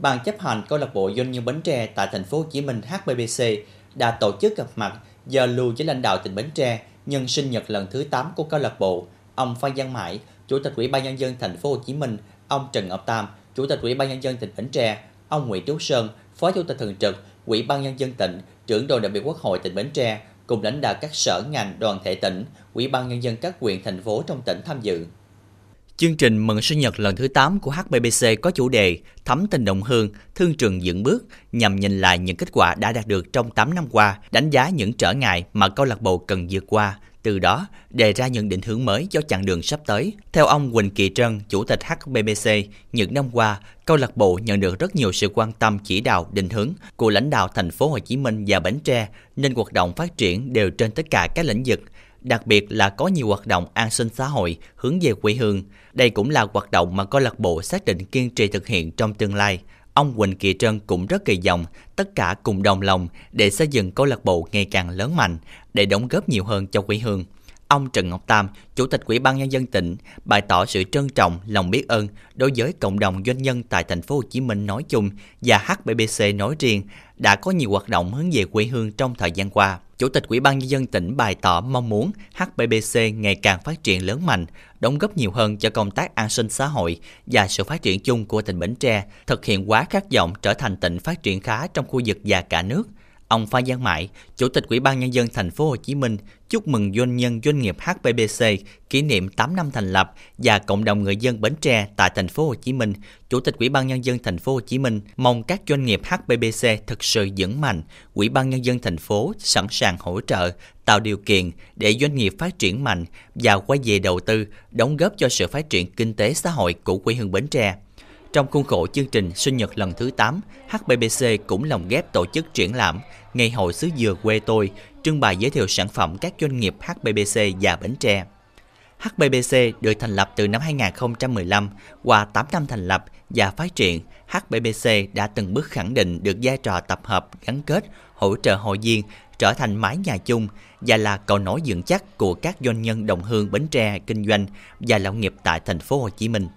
Ban chấp hành câu lạc bộ doanh nhân Bến Tre tại thành phố Hồ Chí Minh HBBC đã tổ chức gặp mặt giao lưu với lãnh đạo tỉnh Bến Tre nhân sinh nhật lần thứ 8 của câu lạc bộ. Ông Phan Văn Mãi, Chủ tịch Ủy ban nhân dân thành phố Hồ Chí Minh, ông Trần Ngọc Tam, Chủ tịch Ủy ban nhân dân tỉnh Bến Tre, ông Nguyễn Trú Sơn, Phó Chủ tịch thường trực Ủy ban nhân dân tỉnh, trưởng đoàn đại biểu Quốc hội tỉnh Bến Tre cùng lãnh đạo các sở ngành, đoàn thể tỉnh, Ủy ban nhân dân các huyện thành phố trong tỉnh tham dự. Chương trình mừng sinh nhật lần thứ 8 của HBBC có chủ đề Thắm tình đồng hương, thương trường dựng bước nhằm nhìn lại những kết quả đã đạt được trong 8 năm qua, đánh giá những trở ngại mà câu lạc bộ cần vượt qua, từ đó đề ra những định hướng mới cho chặng đường sắp tới. Theo ông Quỳnh Kỳ Trân, Chủ tịch HBBC, những năm qua, câu lạc bộ nhận được rất nhiều sự quan tâm chỉ đạo định hướng của lãnh đạo thành phố Hồ Chí Minh và Bến Tre nên hoạt động phát triển đều trên tất cả các lĩnh vực đặc biệt là có nhiều hoạt động an sinh xã hội hướng về quê hương. Đây cũng là hoạt động mà câu lạc bộ xác định kiên trì thực hiện trong tương lai. Ông Quỳnh Kỳ Trân cũng rất kỳ vọng tất cả cùng đồng lòng để xây dựng câu lạc bộ ngày càng lớn mạnh, để đóng góp nhiều hơn cho quê hương. Ông Trần Ngọc Tam, Chủ tịch Ủy ban nhân dân tỉnh, bày tỏ sự trân trọng, lòng biết ơn đối với cộng đồng doanh nhân tại thành phố Hồ Chí Minh nói chung và HBBC nói riêng đã có nhiều hoạt động hướng về quê hương trong thời gian qua. Chủ tịch Ủy ban nhân dân tỉnh bày tỏ mong muốn HBBC ngày càng phát triển lớn mạnh, đóng góp nhiều hơn cho công tác an sinh xã hội và sự phát triển chung của tỉnh Bến Tre, thực hiện quá khát vọng trở thành tỉnh phát triển khá trong khu vực và cả nước. Ông Phan Giang Mãi, Chủ tịch Ủy ban nhân dân thành phố Hồ Chí Minh chúc mừng doanh nhân doanh nghiệp HBBC kỷ niệm 8 năm thành lập và cộng đồng người dân Bến Tre tại thành phố Hồ Chí Minh. Chủ tịch Ủy ban nhân dân thành phố Hồ Chí Minh mong các doanh nghiệp HBBC thực sự vững mạnh, Ủy ban nhân dân thành phố sẵn sàng hỗ trợ, tạo điều kiện để doanh nghiệp phát triển mạnh và quay về đầu tư, đóng góp cho sự phát triển kinh tế xã hội của quê hương Bến Tre. Trong khuôn khổ chương trình sinh nhật lần thứ 8, HBBC cũng lồng ghép tổ chức triển lãm Ngày hội xứ dừa quê tôi, trưng bày giới thiệu sản phẩm các doanh nghiệp HBBC và Bến Tre. HBBC được thành lập từ năm 2015, qua 8 năm thành lập và phát triển, HBBC đã từng bước khẳng định được vai trò tập hợp, gắn kết, hỗ trợ hội viên, trở thành mái nhà chung và là cầu nối vững chắc của các doanh nhân đồng hương Bến Tre kinh doanh và lập nghiệp tại thành phố Hồ Chí Minh.